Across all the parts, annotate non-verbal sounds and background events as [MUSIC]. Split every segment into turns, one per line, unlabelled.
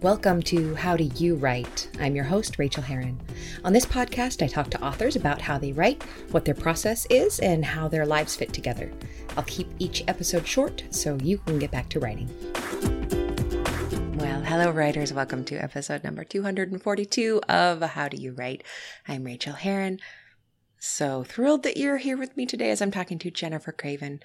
Welcome to How Do You Write? I'm your host, Rachael Herron. On this podcast, I talk to authors about how they write, what their process is, and how their lives fit together. I'll keep each episode short so you can get back to writing. Well, hello, writers. Welcome to episode number 242 of How Do You Write? I'm Rachael Herron. So thrilled that you're here with me today as I'm talking to Jennifer Craven,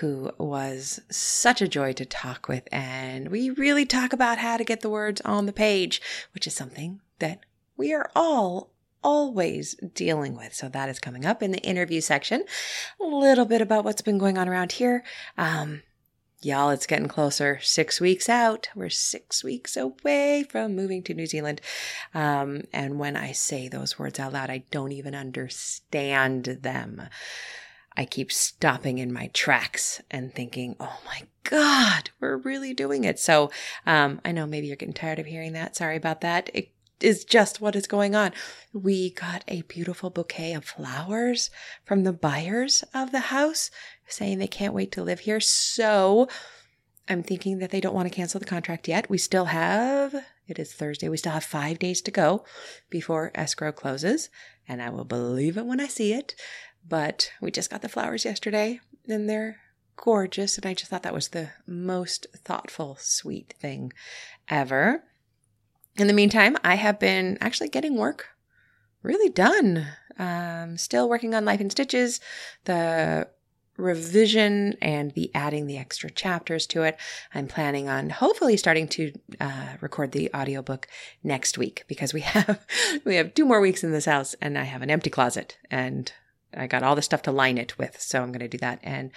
who was such a joy to talk with. And we really talk about how to get the words on the page, which is something that we are all always dealing with. So that is coming up in the interview section. A little bit about what's been going on around here. Um, Y'all, it's getting closer. Six weeks out. We're six weeks away from moving to New Zealand. Um, and when I say those words out loud, I don't even understand them. I keep stopping in my tracks and thinking, oh my God, we're really doing it. So um, I know maybe you're getting tired of hearing that. Sorry about that. It is just what is going on. We got a beautiful bouquet of flowers from the buyers of the house saying they can't wait to live here. So I'm thinking that they don't want to cancel the contract yet. We still have, it is Thursday, we still have five days to go before escrow closes. And I will believe it when I see it. But we just got the flowers yesterday and they're gorgeous. And I just thought that was the most thoughtful, sweet thing ever. In the meantime, I have been actually getting work really done. Um, still working on Life in Stitches. The revision and be adding the extra chapters to it. I'm planning on hopefully starting to uh, record the audiobook next week because we [LAUGHS] have we have two more weeks in this house and I have an empty closet and I got all the stuff to line it with. So I'm going to do that and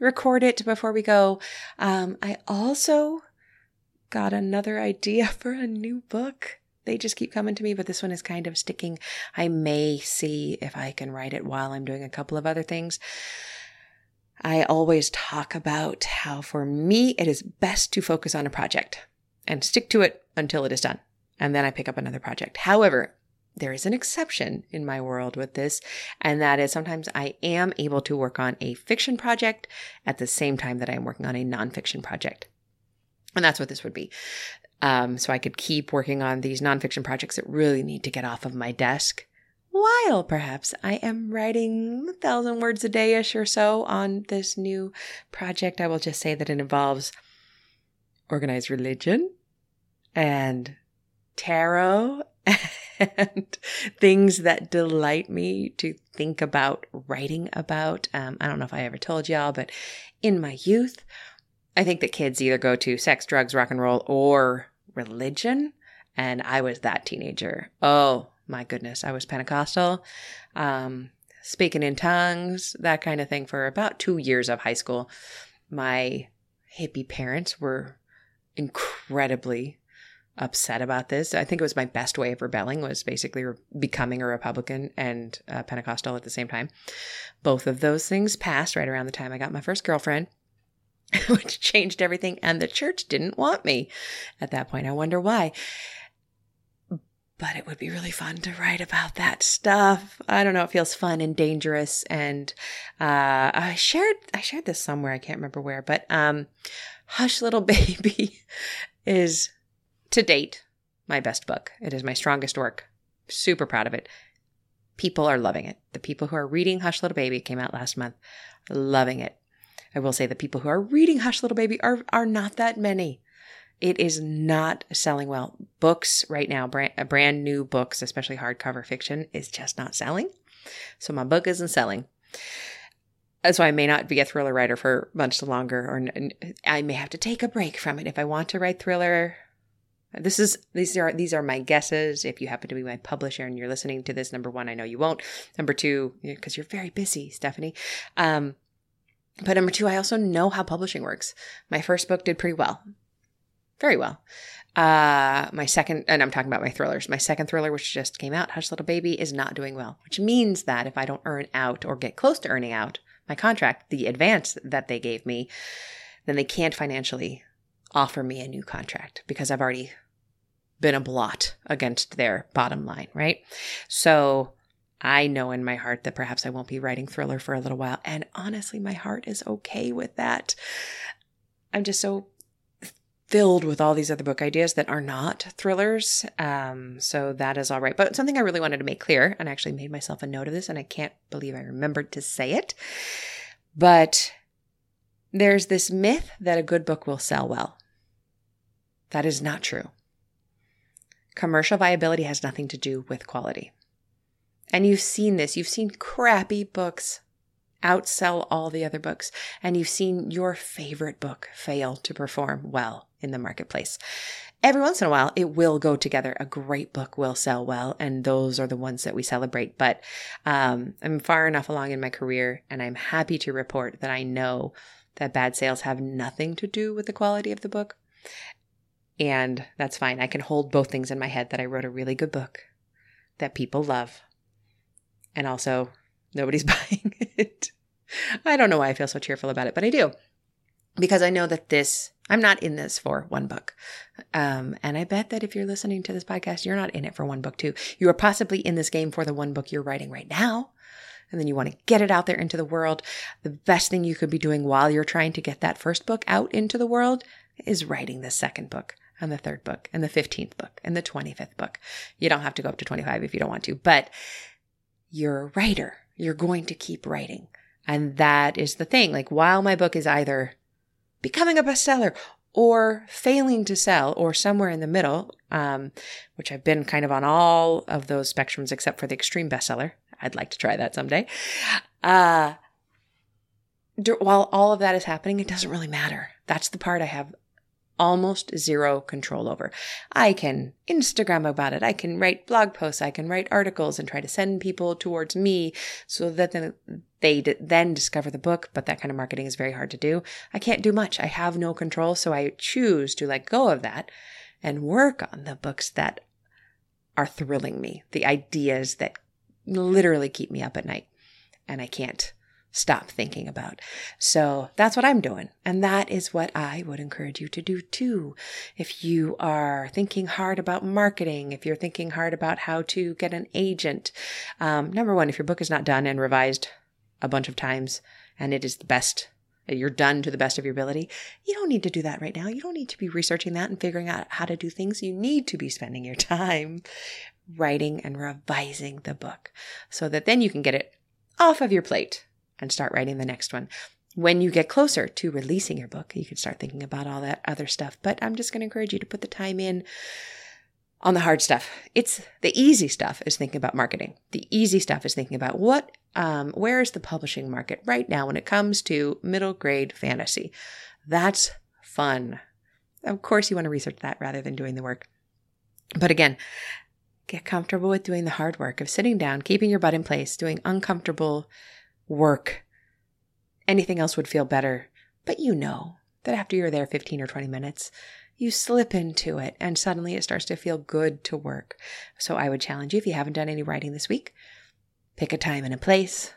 record it before we go. Um, I also got another idea [LAUGHS] for a new book. They just keep coming to me, but this one is kind of sticking. I may see if I can write it while I'm doing a couple of other things. I always talk about how for me, it is best to focus on a project and stick to it until it is done. And then I pick up another project. However, there is an exception in my world with this, and that is sometimes I am able to work on a fiction project at the same time that I am working on a nonfiction project. And that's what this would be. Um, so I could keep working on these nonfiction projects that really need to get off of my desk while perhaps I am writing a thousand words a day ish or so on this new project. I will just say that it involves organized religion and tarot [LAUGHS] and things that delight me to think about writing about. Um, I don't know if I ever told y'all, but in my youth, I think that kids either go to sex, drugs, rock and roll, or religion. And I was that teenager. Oh, my goodness, I was Pentecostal, um, speaking in tongues, that kind of thing for about two years of high school. My hippie parents were incredibly upset about this. I think it was my best way of rebelling was basically re- becoming a Republican and uh, Pentecostal at the same time. Both of those things passed right around the time I got my first girlfriend. [LAUGHS] which changed everything and the church didn't want me at that point. I wonder why but it would be really fun to write about that stuff. I don't know. It feels fun and dangerous. And, uh, I shared, I shared this somewhere. I can't remember where, but, um, Hush Little [LAUGHS] Baby is to date my best book. It is my strongest work. Super proud of it. People are loving it. The people who are reading Hush Little Baby came out last month, loving it. I will say the people who are reading Hush Little Baby are, are not that many. It is not selling well. Books right now, brand, brand new books, especially hardcover fiction, is just not selling. So my book isn't selling. So I may not be a thriller writer for much longer, or I may have to take a break from it if I want to write thriller. This is these are these are my guesses. If you happen to be my publisher and you're listening to this, number one, I know you won't. Number two, because you're very busy, Stephanie. Um, but number two, I also know how publishing works. My first book did pretty well very well. Uh, my second, and I'm talking about my thrillers. My second thriller, which just came out, Hush Little Baby, is not doing well, which means that if I don't earn out or get close to earning out my contract, the advance that they gave me, then they can't financially offer me a new contract because I've already been a blot against their bottom line, right? So I know in my heart that perhaps I won't be writing thriller for a little while. And honestly, my heart is okay with that. I'm just so filled with all these other book ideas that are not thrillers. Um, so that is all right. But something I really wanted to make clear, and I actually made myself a note of this, and I can't believe I remembered to say it. But there's this myth that a good book will sell well. That is not true. Commercial viability has nothing to do with quality. And you've seen this. You've seen crappy books outsell all the other books, and you've seen your favorite book fail to perform well in the marketplace. Every once in a while, it will go together. A great book will sell well, and those are the ones that we celebrate. But um, I'm far enough along in my career, and I'm happy to report that I know that bad sales have nothing to do with the quality of the book. And that's fine. I can hold both things in my head that I wrote a really good book that people love. And also, nobody's [LAUGHS] buying it. I don't know why I feel so cheerful about it, but I do. Because I know that this, I'm not in this for one book. Um, and I bet that if you're listening to this podcast, you're not in it for one book too. You are possibly in this game for the one book you're writing right now. And then you want to get it out there into the world. The best thing you could be doing while you're trying to get that first book out into the world is writing the second book and the third book and the 15th book and the 25th book. You don't have to go up to 25 if you don't want to, but you're a writer. You're going to keep writing. And that is the thing. Like, while my book is either becoming a bestseller or failing to sell or somewhere in the middle, um, which I've been kind of on all of those spectrums except for the extreme bestseller. I'd like to try that someday. Uh, while all of that is happening, it doesn't really matter. That's the part I have almost zero control over. I can Instagram about it. I can write blog posts. I can write articles and try to send people towards me so that they then discover the book. But that kind of marketing is very hard to do. I can't do much. I have no control. So I choose to let go of that and work on the books that are thrilling me, the ideas that literally keep me up at night. And I can't stop thinking about. So that's what I'm doing. And that is what I would encourage you to do too. If you are thinking hard about marketing, if you're thinking hard about how to get an agent, um, number one, if your book is not done and revised a bunch of times and it is the best you're done to the best of your ability. You don't need to do that right now. You don't need to be researching that and figuring out how to do things. You need to be spending your time writing and revising the book so that then you can get it off of your plate and start writing the next one. When you get closer to releasing your book, you can start thinking about all that other stuff. But I'm just going to encourage you to put the time in on the hard stuff. It's the easy stuff is thinking about marketing. The easy stuff is thinking about what, um, where is the publishing market right now when it comes to middle grade fantasy. That's fun. Of course, you want to research that rather than doing the work. But again, get comfortable with doing the hard work of sitting down, keeping your butt in place, doing uncomfortable work. Anything else would feel better. But you know that after you're there 15 or 20 minutes, you slip into it and suddenly it starts to feel good to work. So I would challenge you if you haven't done any writing this week, pick a time and a place,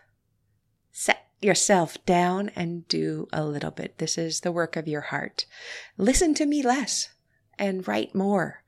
set yourself down and do a little bit. This is the work of your heart. Listen to me less and write more.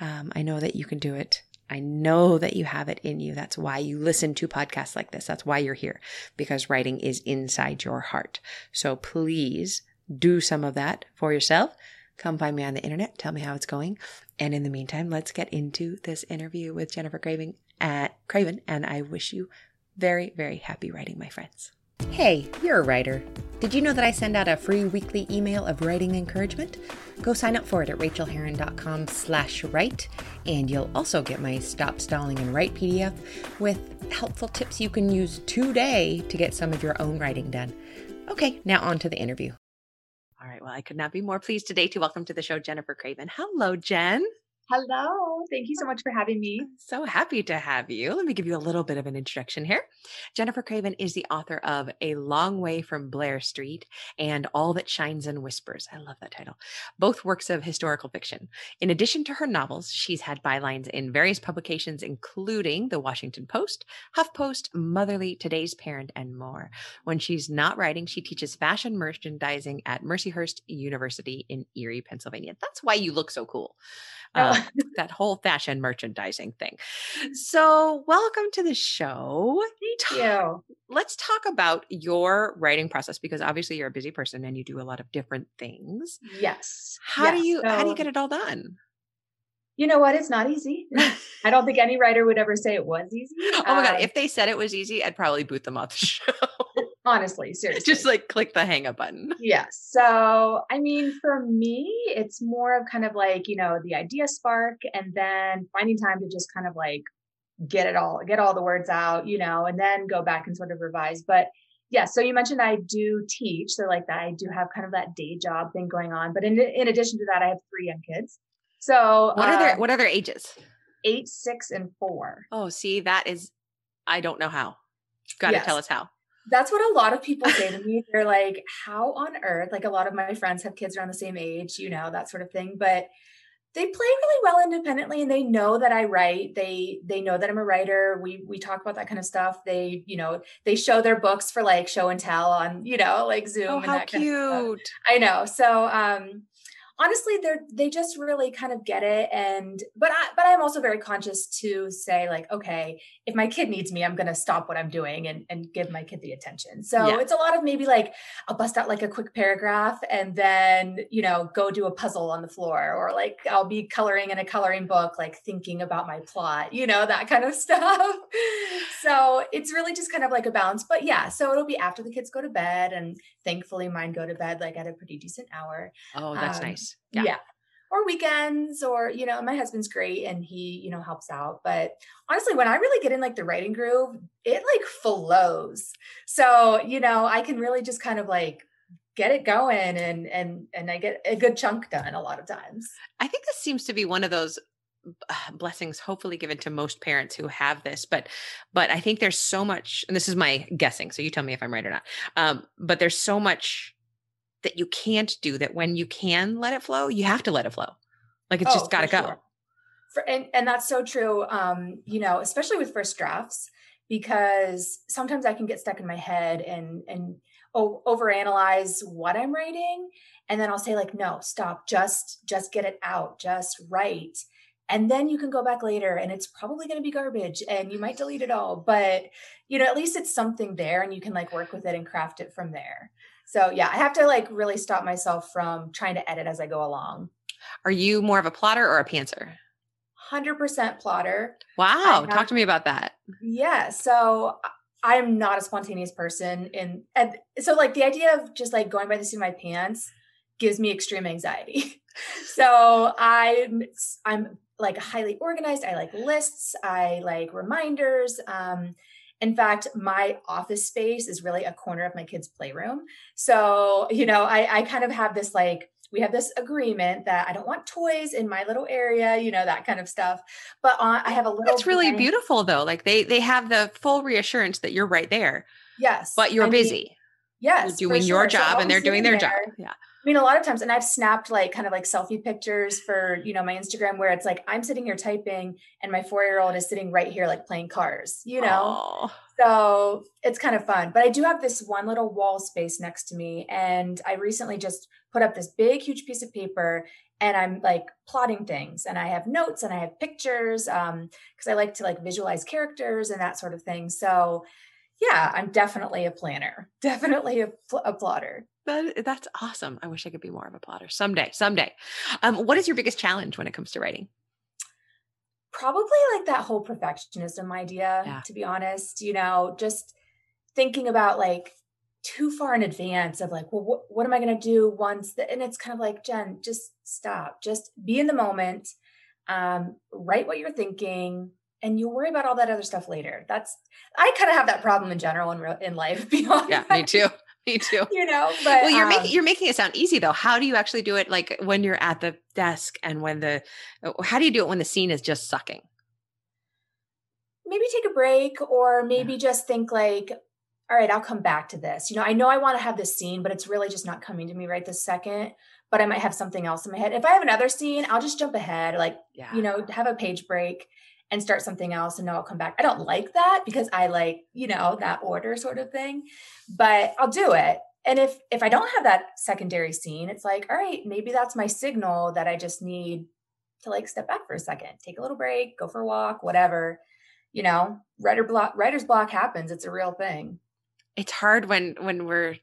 Um, I know that you can do it. I know that you have it in you. That's why you listen to podcasts like this. That's why you're here, because writing is inside your heart. So please do some of that for yourself. Come find me on the internet. Tell me how it's going. And in the meantime, let's get into this interview with Jennifer Craven at Craven. And I wish you very, very happy writing, my friends. Hey, you're a writer. Did you know that I send out a free weekly email of writing encouragement? Go sign up for it at rachaelherron.com slash write, and you'll also get my Stop Stalling and Write PDF with helpful tips you can use today to get some of your own writing done. Okay, now on to the interview. All right, well, I could not be more pleased today to welcome to the show Jennifer Craven. Hello, Jen.
Hello. Thank you so much for having me.
so happy to have you. Let me give you a little bit of an introduction here. Jennifer Craven is the author of A Long Way from Blair Street and All That Shines and Whispers. I love that title. Both works of historical fiction. In addition to her novels, she's had bylines in various publications, including The Washington Post, HuffPost, Motherly, Today's Parent, and more. When she's not writing, she teaches fashion merchandising at Mercyhurst University in Erie, Pennsylvania. That's why you look so cool um, that whole fashion merchandising thing. So, welcome to the show.
Thank you.
Let's talk about your writing process because obviously you're a busy person and you do a lot of different things.
Yes.
How
yes.
do you
so,
how do you get it all done?
You know what? It's not easy. [LAUGHS] I don't think any writer would ever say it was easy. [LAUGHS]
Oh my god, um, if they said it was easy, I'd probably boot them off the [LAUGHS] show.
Honestly, seriously.
Just like click the hang up button. [LAUGHS]
Yes. So, I mean, for me, it's more of kind of like, you know, the idea spark and then finding time to just kind of like get it all, get all the words out, you know, and then go back and sort of revise. But yeah, so you mentioned I do teach. So like that, I do have kind of that day job thing going on. But in, in addition to that, I have three young kids. So
what are their, uh, what are their ages?
Eight, six, and four.
Oh, see, that is, I don't know how. Got to yes. tell us how.
That's what a lot of people say to me. They're like, how on earth? Like a lot of my friends have kids around the same age, you know, that sort of thing. But they play really well independently and they know that I write. They they know that I'm a writer. We we talk about that kind of stuff. They, you know, they show their books for like show and tell on, you know, like Zoom
oh,
and
how
that
cute.
kind of. I know. So um honestly they're they just really kind of get it and but i but i'm also very conscious to say like okay if my kid needs me i'm going to stop what i'm doing and and give my kid the attention so yeah. it's a lot of maybe like i'll bust out like a quick paragraph and then you know go do a puzzle on the floor or like i'll be coloring in a coloring book like thinking about my plot you know that kind of [LAUGHS] stuff so it's really just kind of like a balance but yeah so it'll be after the kids go to bed and thankfully mine go to bed like at a pretty decent hour
oh that's um, nice
yeah. yeah. Or weekends, or, you know, my husband's great and he, you know, helps out. But honestly, when I really get in like the writing groove, it like flows. So, you know, I can really just kind of like get it going and and and I get a good chunk done a lot of times.
I think this seems to be one of those [SIGHS] blessings hopefully given to most parents who have this but but i think there's so much and this is my guessing so you tell me if i'm right or not um, but there's so much that you can't do that when you can let it flow, you have to let it flow. Like it's oh, just got to go. Sure.
For, and, and that's so true. Um, you know, especially with first drafts, because sometimes I can get stuck in my head and, and oh, overanalyze what I'm writing. And then I'll say like, no, stop, just, just get it out, just write. And then you can go back later and it's probably going to be garbage and you might delete it all, but you know, at least it's something there and you can like work with it and craft it from there. So yeah, I have to like really stop myself from trying to edit as I go along.
Are you more of a plotter or a pantser?
100% plotter.
Wow. Have, Talk to me about that.
Yeah. So I'm not a spontaneous person. And, and so like the idea of just like going by the seat of my pants gives me extreme anxiety. [LAUGHS] so I'm, I'm like highly organized. I like lists. I like reminders. Um, in fact, my office space is really a corner of my kids' playroom. So, you know, I, I kind of have this like, we have this agreement that I don't want toys in my little area, you know, that kind of stuff. But uh, I have a little.
That's really beautiful though. Like they they have the full reassurance that you're right there.
Yes.
But you're I busy. Mean,
yes.
You're doing sure. your job so and they're doing their there. job. Yeah.
I mean, a lot of times, and I've snapped like kind of like selfie pictures for, you know, my Instagram where it's like I'm sitting here typing and my four year old is sitting right here, like playing cars, you know? Aww. So it's kind of fun. But I do have this one little wall space next to me. And I recently just put up this big, huge piece of paper and I'm like plotting things and I have notes and I have pictures um because I like to like visualize characters and that sort of thing. So yeah, I'm definitely a planner, [LAUGHS] definitely a, a plotter.
That, that's awesome. I wish I could be more of a plotter someday. Someday. Um, what is your biggest challenge when it comes to writing?
Probably like that whole perfectionism idea, yeah. to be honest. You know, just thinking about like too far in advance of like, well, what, what am I going to do once? The, and it's kind of like, Jen, just stop, just be in the moment, um, write what you're thinking, and you'll worry about all that other stuff later. That's I kind of have that problem in general in real, in life. [LAUGHS]
Yeah, me too. Me too. [LAUGHS]
You know, but
well, you're um, making you're making it sound easy though. How do you actually do it? Like when you're at the desk and when the uh, how do you do it when the scene is just sucking?
Maybe take a break, or maybe yeah. just think like, all right, I'll come back to this. You know, I know I want to have this scene, but it's really just not coming to me right this second. But I might have something else in my head. If I have another scene, I'll just jump ahead, like yeah. you know, have a page break and start something else and know I'll come back. I don't like that because I like, you know, that order sort of thing, but I'll do it. And if if I don't have that secondary scene, it's like, all right, maybe that's my signal that I just need to like step back for a second, take a little break, go for a walk, whatever. You know, writer block, writer's block happens. It's a real thing.
It's hard when when we're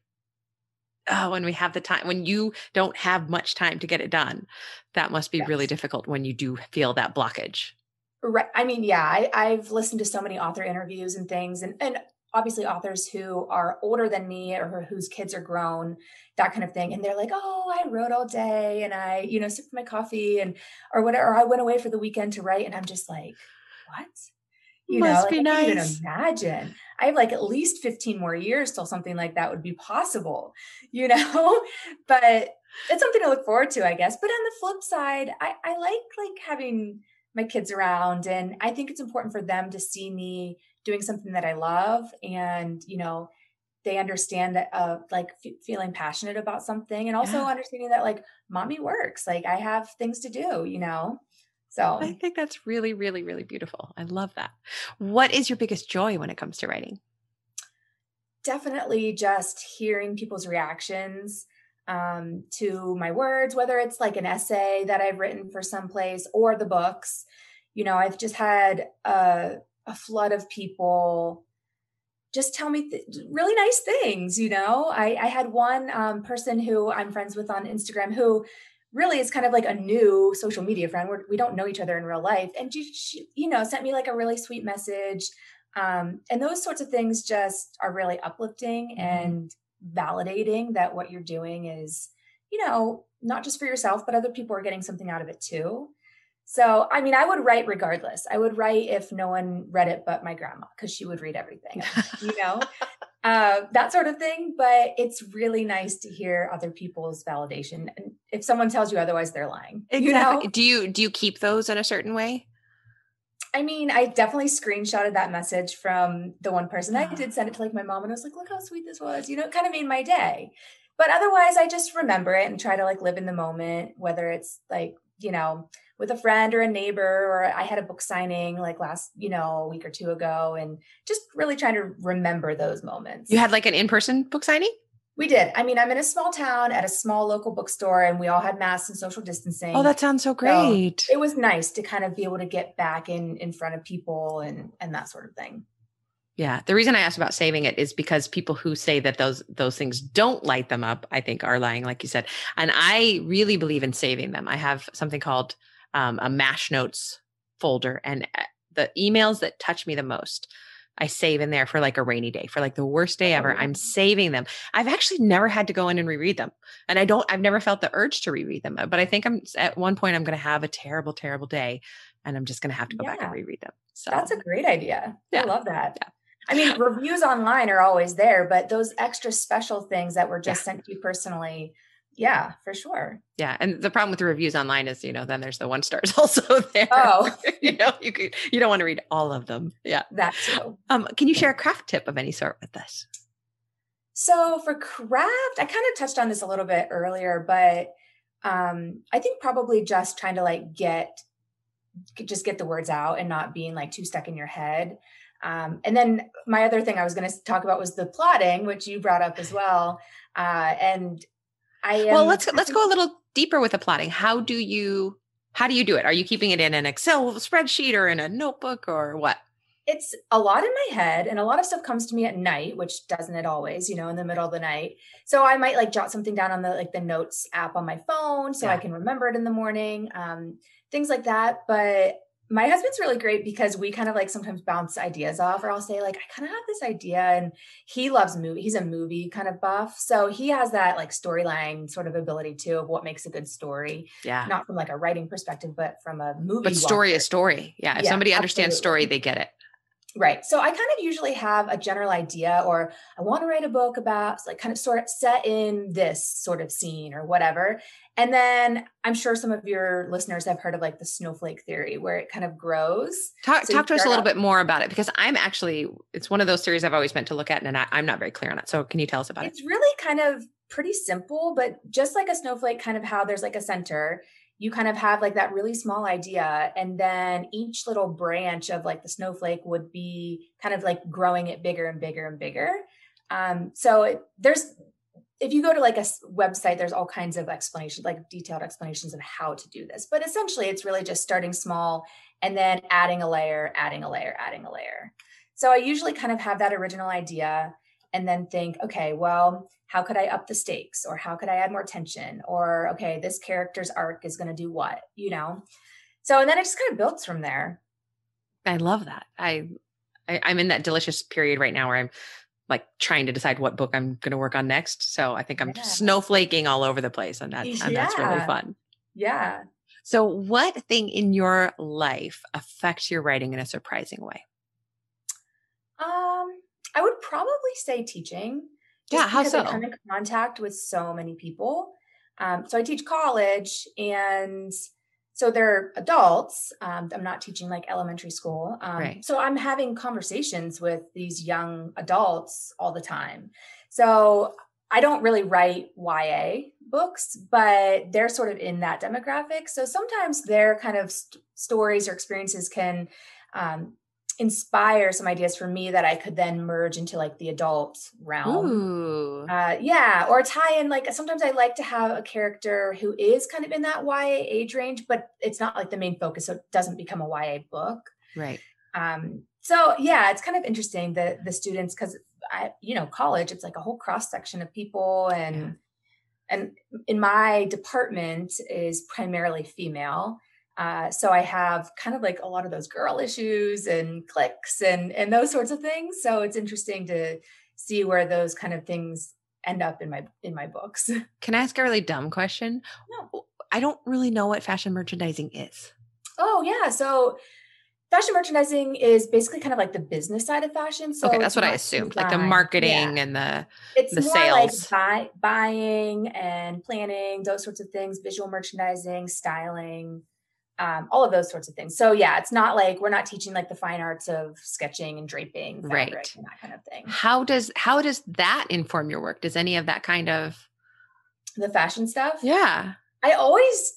oh, when we have the time when you don't have much time to get it done. That must be yes. really difficult when you do feel that blockage.
Right. I mean, yeah, I, I've listened to so many author interviews and things, and and obviously authors who are older than me or whose kids are grown that kind of thing and they're like oh i wrote all day and i you know sipped my coffee and or whatever or i went away for the weekend to write and i'm just like what? You Must know like, i can't even imagine. I have like at least 15 more years till something like that would be possible you [LAUGHS] know? But it's something to look forward to i guess. But on the flip side i i like like having my kids around and i think it's important for them to see me doing something that I love and, you know, they understand that uh like f- feeling passionate about something and also yeah. understanding that like mommy works like i have things to do you know? So
i think that's really really really beautiful. I love that. What is your biggest joy when it comes to writing?
Definitely just hearing people's reactions um, to my words whether it's like an essay that i've written for someplace or the books. You know i've just had a a flood of people just tell me th- really nice things you know? I, I had one um, person who i'm friends with on instagram who really is kind of like a new social media friend. We're, we do not know each other in real life. And she, she, you know sent me like a really sweet message. Um, and those sorts of things just are really uplifting mm-hmm. and validating that what you're doing is you know not just for yourself but other people are getting something out of it too so, I mean, I would write regardless. I would write if no one read it but my grandma, because she would read everything, [LAUGHS] you know, uh, that sort of thing. But it's really nice to hear other people's validation. And if someone tells you otherwise, they're lying.
Exactly. You know? Do you do you keep those in a certain way?
I mean, I definitely screenshotted that message from the one person. I did send it to like my mom and I was like, look how sweet this was. You know, it kind of made my day. But otherwise, I just remember it and try to like live in the moment, whether it's like, you know, with a friend or a neighbor or i had a book signing like last you know a week or two ago and just really trying to remember those moments
you had like an in-person book signing
we did. I mean i'm in a small town at a small local bookstore and we all had masks and social distancing.
Oh that sounds so great.
so it was nice to kind of be able to get back in in front of people and and that sort of thing.
Yeah, the reason I asked about saving it is because people who say that those those things don't light them up, I think are lying, like you said. And I really believe in saving them. I have something called um, a mash notes folder and uh, the emails that touch me the most I save in there for like a rainy day, for like the worst day ever. Oh. I'm oh. saving them. I've actually never had to go in and reread them. And I don't, I've never felt the urge to reread them. But I think I'm at one point, I'm going to have a terrible, terrible day and I'm just going to have to go yeah. back and reread them.
So that's a great idea. Yeah. I love that. Yeah. I mean, reviews online are always there, but those extra special things that were just sent to you personally, yeah, for sure.
Yeah, and the problem with the reviews online is, you know, then there's the one stars [LAUGHS] also there.
Oh, [LAUGHS]
you know, you could you don't want to read all of them. Yeah,
that too.
Um, can you share a craft tip of any sort with us?
So for craft, I kind of touched on this a little bit earlier, but um, I think probably just trying to like get just get the words out and not being like too stuck in your head. Um, and then my other thing I was going to talk about was the plotting, which you brought up as well. Uh, and I am,
well, let's let's go a little deeper with the plotting. How do you how do you do it? Are you keeping it in an Excel spreadsheet or in a notebook or what?
It's a lot in my head, and a lot of stuff comes to me at night, which doesn't it always, you know, in the middle of the night. So I might like jot something down on the like the notes app on my phone, so yeah. I can remember it in the morning, um, things like that. But my husband's really great because we kind of like sometimes bounce ideas off or I'll say like I kind of have this idea and he loves movie he's a movie kind of buff so he has that like storyline sort of ability too of what makes a good story
yeah.
not from like a writing perspective but from a movie
but story is story. Yeah if yeah, somebody understands absolutely. story they get it
Right. So I kind of usually have a general idea, or I want to write a book about like kind of sort of set in this sort of scene or whatever. And then I'm sure some of your listeners have heard of like the snowflake theory where it kind of grows.
Talk, so talk to us a little out- bit more about it because I'm actually, it's one of those theories I've always meant to look at and I, am not very clear on it. So can you tell us about
it's
it?
It's really kind of pretty simple, but just like a snowflake, kind of how there's like a center you kind of have like that really small idea and then each little branch of like the snowflake would be kind of like growing it bigger and bigger and bigger um, so it, there's if you go to like a website, there's all kinds of explanations, like detailed explanations of how to do this. But essentially, it's really just starting small and then adding a layer, adding a layer, adding a layer. So I usually kind of have that original idea and then think, okay, well, how could I up the stakes or how could I add more tension? Or, okay, this character's arc is going to do what, you know? So, and then it just kind of builds from there.
I love that. I, I I'm in that delicious period right now where I'm like trying to decide what book I'm going to work on next. So I think I'm yeah. snowflaking all over the place and, that, and yeah. that's really fun.
Yeah.
So what thing in your life affects your writing in a surprising way?
Um, I would probably say teaching.
Yeah, how so?
I come in contact with so many people. Um, so I teach college, and so they're adults. Um, I'm not teaching like elementary school. Um, right. So I'm having conversations with these young adults all the time. So I don't really write YA books, but they're sort of in that demographic. So sometimes their kind of st- stories or experiences can um, inspire some ideas for me that I could then merge into like the adult realm. Uh, yeah, or tie in like sometimes I like to have a character who is kind of in that YA age range, but it's not like the main focus, so it doesn't become a YA book.
Right.
Um, so yeah, it's kind of interesting that the students because I, you know, college, it's like a whole cross section of people and. Yeah. And in my department is primarily female, uh, so I have kind of like a lot of those girl issues and clicks and and those sorts of things. So it's interesting to see where those kind of things end up in my in my books. [LAUGHS]
Can I ask a really dumb question? No. I don't really know what fashion merchandising is.
Oh yeah, so fashion merchandising is basically kind of like the business side of fashion. So
okay, that's what I assumed, like the marketing yeah. and the
it's
the
more
sales,
like buy, buying and planning, those sorts of things, visual merchandising, styling um, all of those sorts of things. So yeah, it's not like we're not teaching like the fine arts of sketching and draping, right, and that kind of thing.
How does how does that inform your work? Does any of that kind of
the fashion stuff?
Yeah,
I always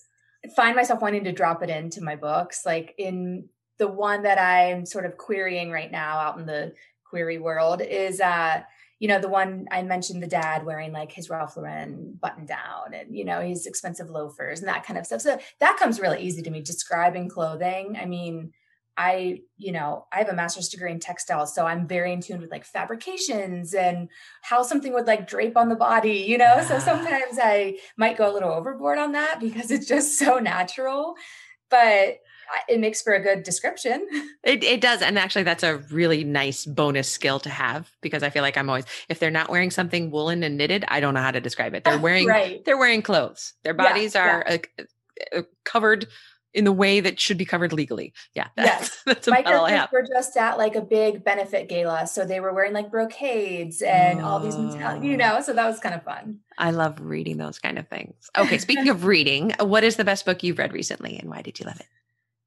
find myself wanting to drop it into my books. Like in the one that I'm sort of querying right now out in the query world is uh you know, the one I mentioned the dad wearing like his Ralph Lauren button down and, you know, his expensive loafers and that kind of stuff. So that comes really easy to me describing clothing. I mean, I, you know, I have a master's degree in textiles, so I'm very in tune with like fabrications and how something would like drape on the body, you know. So sometimes I might go a little overboard on that because it's just so natural. But it makes for a good description. [LAUGHS]
It, it does. And actually, that's a really nice bonus skill to have because I feel like I'm always, if they're not wearing something woolen and knitted, I don't know how to describe it. They're [LAUGHS] wearing, right. they're wearing clothes. Their bodies yeah, are yeah. Uh, uh, covered in the way that should be covered legally. Yeah. [LAUGHS] That's,
yes. That's My characters were just at like a big benefit gala. So they were wearing like brocades and oh. all these, you know, so that was kind of fun.
I love reading those kind of things. Okay. Speaking of reading, what is the best book you've read recently and why did you love it?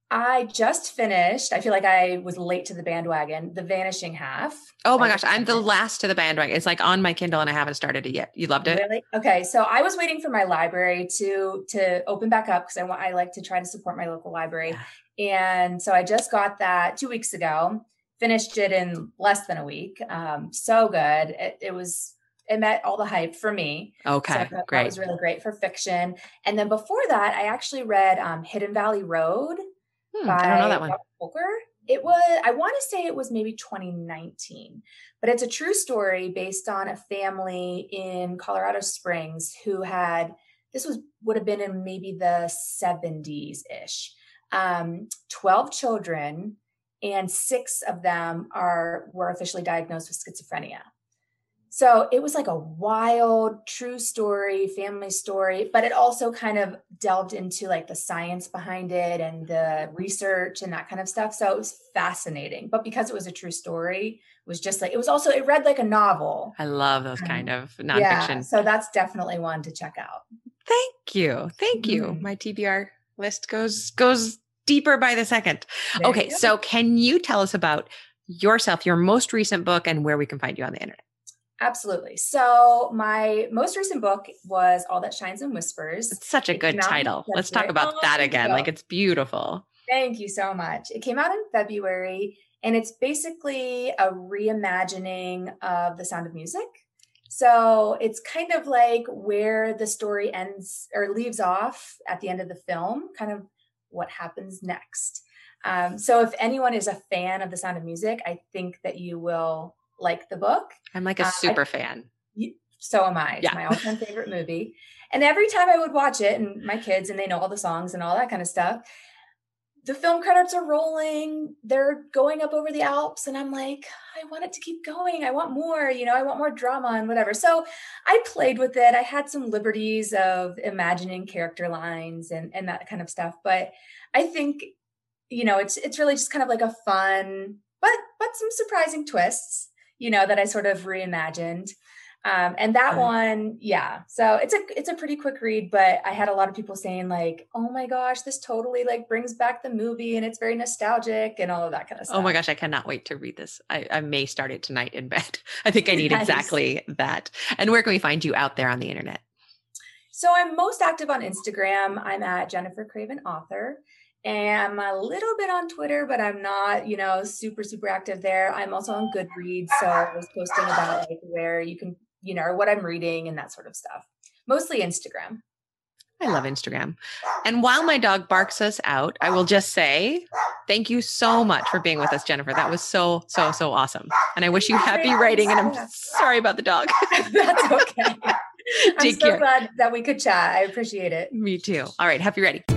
I just finished. I feel like I was late to the bandwagon. The Vanishing Half.
Oh my gosh, I'm the last to the bandwagon. It's like on my Kindle and I haven't started it yet. You loved it?
Really? Okay, so I was waiting for my library to to open back up because I want I like to try to support my local library. And so I just got that 2 weeks ago. Finished it in less than a week. Um, so good. It, it was it met all the hype for me.
Okay,
so
great. That
was really great for fiction. And then before that, I actually read um, Hidden Valley Road
Hmm, I don't know that one.
Booker. It was, I want to say it was maybe 2019, but it's a true story based on a family in Colorado Springs who had, this was, would have been in maybe the 70s ish, um, 12 children, and six of them are, were officially diagnosed with schizophrenia. So it was like a wild, true story, family story, but it also kind of delved into like the science behind it and the research and that kind of stuff. So it was fascinating. But because it was a true story, it was just like it was also it read like a novel.
I love those um, kind of nonfiction. Yeah,
so that's definitely one to check out.
Thank you. Thank you. Mm-hmm. My TBR list goes goes deeper by the second. There okay, so can you tell us about yourself, your most recent book, and where we can find you on the internet?
Absolutely. So my most recent book was All That Shines and Whispers.
It's such a it good title. Let's talk about oh, that again. Like it's beautiful.
Thank you so much. It came out in February and it's basically a reimagining of The Sound of Music. So it's kind of like where the story ends or leaves off at the end of the film, kind of what happens next. Um, so if anyone is a fan of The Sound of Music, I think that you will like the book.
I'm like a uh, super I, fan.
So am I. It's yeah. my [LAUGHS] all-time favorite movie. And every time I would watch it, and my kids, and they know all the songs and all that kind of stuff, the film credits are rolling. They're going up over the Alps, and I'm like, I want it to keep going. I want more, you know, I want more drama and whatever. So I played with it. I had some liberties of imagining character lines and, and that kind of stuff. But I think, you know, it's it's really just kind of like a fun, but but some surprising twists, you know, that I sort of reimagined. Um, and that one, yeah. So it's a it's a pretty quick read, but I had a lot of people saying like, "Oh my gosh, this totally like brings back the movie, and it's very nostalgic and all of that kind of stuff."
Oh my gosh, I cannot wait to read this. I, I may start it tonight in bed. [LAUGHS] I think I need exactly that. And where can we find you out there on the internet?
So I'm most active on Instagram. I'm at Jennifer Craven Author. And I'm a little bit on Twitter, but I'm not, you know, super, super active there. I'm also on Goodreads. So I was posting about like where you can you know, what I'm reading and that sort of stuff. Mostly Instagram.
I love Instagram. And while my dog barks us out, I will just say thank you so much for being with us, Jennifer. That was so, so, so awesome. And I wish you happy writing. And I'm sorry about the dog. [LAUGHS]
That's okay. [LAUGHS] I'm Take so care. glad that we could chat. I appreciate it.
Me too. All right. Happy writing.